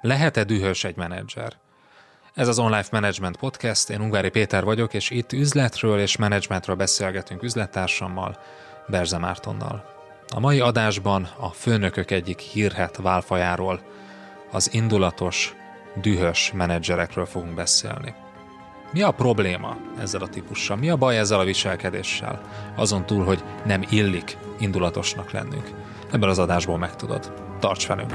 Lehet-e dühös egy menedzser? Ez az Online Management Podcast, én Ungvári Péter vagyok, és itt üzletről és menedzsmentről beszélgetünk üzlettársammal, Berze Mártonnal. A mai adásban a főnökök egyik hírhet válfajáról, az indulatos, dühös menedzserekről fogunk beszélni. Mi a probléma ezzel a típussal? Mi a baj ezzel a viselkedéssel? Azon túl, hogy nem illik indulatosnak lennünk. Ebben az adásból megtudod. Tarts velünk!